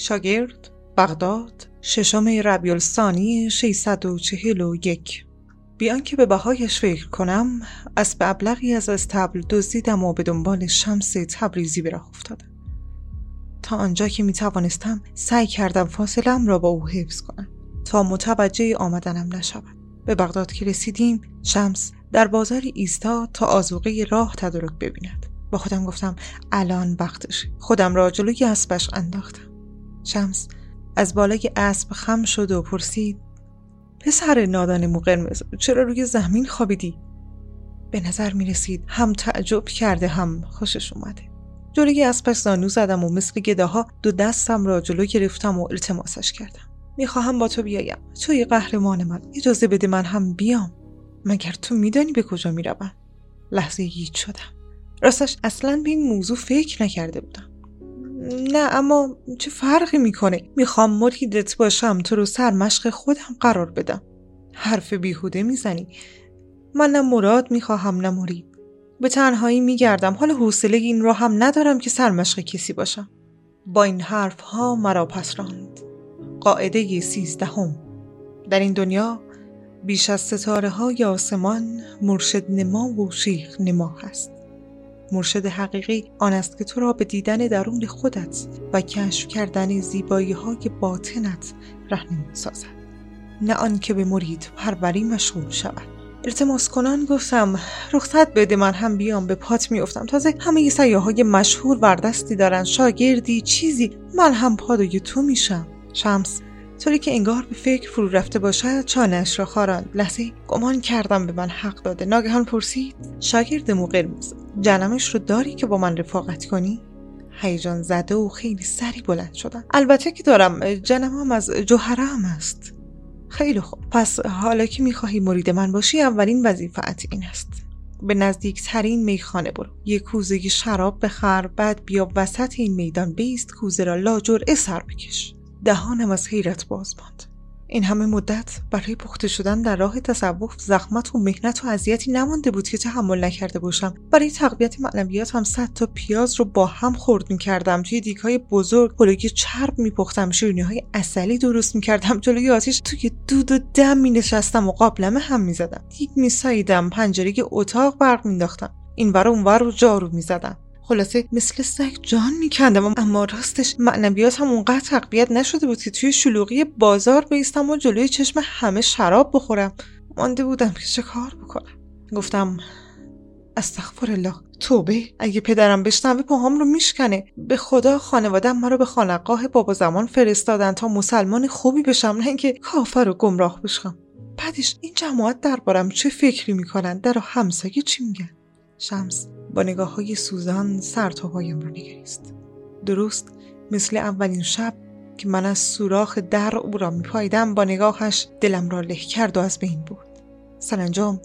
شاگرد بغداد ششم ربیع الثانی 641 بیان که به بهایش فکر کنم از به ابلغی از استبل دزدیدم و به دنبال شمس تبریزی به افتادم تا آنجا که می توانستم سعی کردم فاصلم را با او حفظ کنم. تا متوجه آمدنم نشود. به بغداد که رسیدیم شمس در بازاری ایستاد تا آزوقه راه تدارک ببیند. با خودم گفتم الان وقتش خودم را جلوی اسبش انداختم. شمس از بالای اسب خم شد و پرسید پسر نادان مو قرمز چرا روی زمین خوابیدی؟ به نظر می رسید هم تعجب کرده هم خوشش اومده. جلوی اسبش زانو زدم و مثل گداها دو دستم را جلو گرفتم و التماسش کردم. می‌خواهم با تو بیایم. توی قهرمان من. اجازه بده من هم بیام. مگر تو میدانی به کجا می‌روم لحظه هیچ شدم. راستش اصلا به این موضوع فکر نکرده بودم. نه اما چه فرقی می‌کنه؟ می‌خوام مریدت باشم تو رو سر مشق خودم قرار بدم. حرف بیهوده می‌زنی. من نه مراد می‌خواهم نه مرید. به تنهایی میگردم. حال حوصله این را هم ندارم که سرمشق کسی باشم. با این حرف ها مرا پس راند قاعده سیزدهم. در این دنیا بیش از ستاره های آسمان مرشد نما و شیخ نما هست. مرشد حقیقی آن است که تو را به دیدن درون خودت و کشف کردن زیبایی های باطنت رهنمون سازد. نه آن که به مرید پروری مشغول شود. التماس کنان گفتم رخصت بده من هم بیام به پات میافتم. تازه همه سیاهای مشهور بردستی دارن شاگردی چیزی. من هم پادوی تو میشم. شمس طوری که انگار به فکر فرو رفته باشد چانش را خاران. لحظه گمان کردم به من حق داده. ناگهان پرسید شاگرد مو قرمز جنمش رو داری که با من رفاقت کنی؟ هیجان زده و خیلی سری بلند شدم. البته که دارم جنمم از جوهره هم است. خیلی خوب. پس حالا که می‌خواهی مرید من باشی اولین وظیفت این است. به نزدیکترین میخانه برو. یک کوزه شراب بخر بعد بیا وسط این میدان بیست کوزه را لاجرعه سر بکش. دهانم از حیرت باز ماند. این همه مدت برای پخته شدن در راه تصوف زحمت و مهنت و اذیتی نمانده بود که تحمل نکرده باشم. برای تقویت معنویات هم صد تا پیاز رو با هم خورد می‌کردم. توی دیگ های بزرگ هلوی چرب میپختم. شیرینی های اصلی درست می‌کردم. جلوی آتیش توی دود و دم مینشستم و قابلمه هم می‌زدم. دیگ میساییدم پنجره اتاق برق مینداختم این ور اونور رو جارو می‌زدم. خلاصه مثل سگ جان میکندم. اما راستش معنویات هم اونقدر تقویت نشده بود که توی شلوغی بازار بیستم و جلوی چشم همه شراب بخورم. مانده بودم که چه کار بکنم. گفتم استغفر الله توبه. اگه پدرم بشنوه پاهام رو میشکنه. به خدا خانوادم مرا به خانقاه بابا زمان فرستادن تا مسلمان خوبی بشم نه اینکه کافر و گمراه بشم. بعدش این جماعت دربارم چه فکری می‌کنن؟ در همسایه چی میگن؟ شمس با نگاه های سوزان سر تا پایم رو نگریست. درست مثل اولین شب که من از سوراخ در او را میپایدم با نگاهش دلم را له کرد و از بین بود سرانجام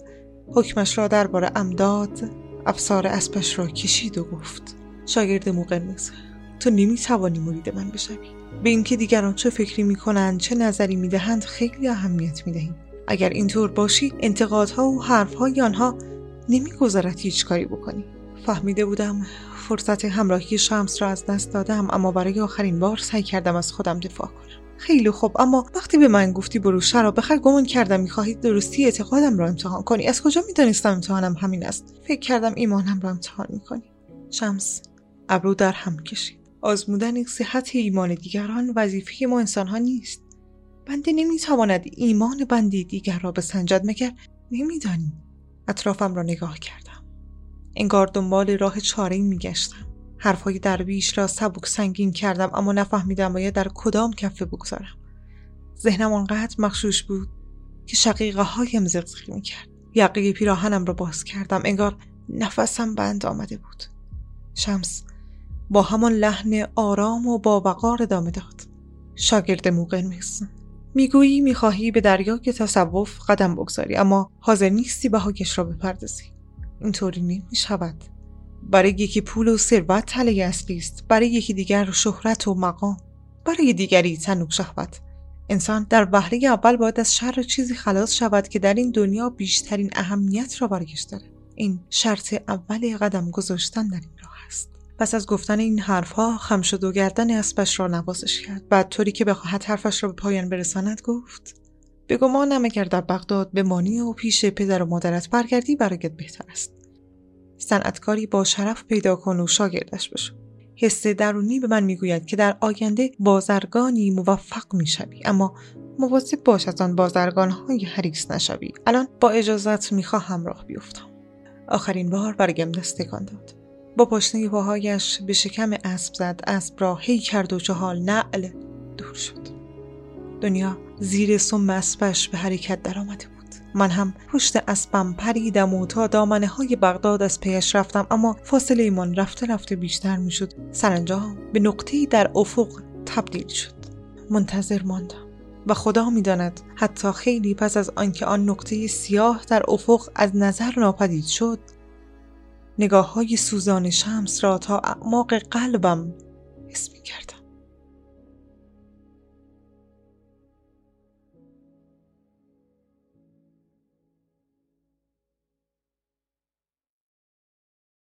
حکمش را درباره امداد افسار اسبش را کشید و گفت شاگرد موقنز تو نمی‌توانی مرید من بشوی. به اینکه دیگران چه فکری می‌کنند چه نظری می‌دهند خیلی اهمیت می‌دهیم. اگر اینطور باشی انتقادها و حرفهای آنها نمی‌گذارد هیچ کاری بکنی. فهمیده بودم فرصت همراهی شمس را از دست دادم اما برای آخرین بار سعی کردم از خودم دفاع کنم. خیلی خوب اما وقتی به من گفتی برو شراب بخر گمان کردم می‌خواهی درستی اعتقادم را امتحان کنی. از کجا می‌دانستم امتحانم همین است؟ فکر کردم ایمانم را امتحان می‌کنی. شمس ابرو در هم کشید. آزمودن صحت ایمان دیگران وظیفه ما انسانها نیست. بنده نمی‌تواند ایمان بندی دیگر را بسنجد مگر؟ نمیدانی. اطرافم را نگاه کردم. انگار دنبال راه چاره میگشتم. حرفهای درویش را سبک سنگین کردم اما نفهمیدم باید در کدام کفه بگذارم. ذهنم آنقدر مخشوش بود که شقیقه هایم زغزغی می‌کرد. یقه پیراهنم را باز کردم. انگار نفسم بند آمده بود. شمس با همان لحن آرام و با وقار ادامه داد. شاگرد موقرمز می‌گویی می‌خواهی به دریای تصوف قدم بگذاری اما حاضر نیستی بهاکش را بپردازی. اینطوری نمی‌شود. برای یکی پول و ثروت تله اصلی است. برای یکی دیگر شهرت و مقام. برای دیگری تنوک شهوت. انسان در وهله اول باید از شر چیزی خلاص شود که در این دنیا بیشترین اهمیت را برایش داره. این شرط اول قدم گذاشتن در این راه. پس از گفتن این حرفها خم شد و گردن اسبش را نوازش کرد. بعد طوری که بخواهد حرفش را به پایان برساند گفت به گمانم اگر در بغداد بمانی و پیش پدر و مادرت برگردی برایت بهتر است. صنعتکاری با شرف پیدا کن و شاگردش بشو. حس درونی به من می‌گوید که در آینده بازرگانی موفق می‌شوی اما مواظب باش از آن بازرگان های حریص نشوی. الان با اجازت می‌خواهم راه بیفتم. آخرین بار برایم دست داد. با پاشنه پاهایش به شکم اسب زد. اسب را هی کرد و چهال نعل دور شد. دنیا زیر سم اسبش به حرکت درآمده بود. من هم پشت اسبم پریدم و تا دامنه های بغداد از پیش رفتم اما فاصله ایمان رفته رفته بیشتر می‌شد. سرانجام به نقطه‌ای در افق تبدیل شد. منتظر ماندم و خدا می‌داند حتی خیلی پس از آنکه آن نقطه سیاه در افق از نظر ناپدید شد نگاه های سوزان شمس را تا اعماق قلبم حس می کردم.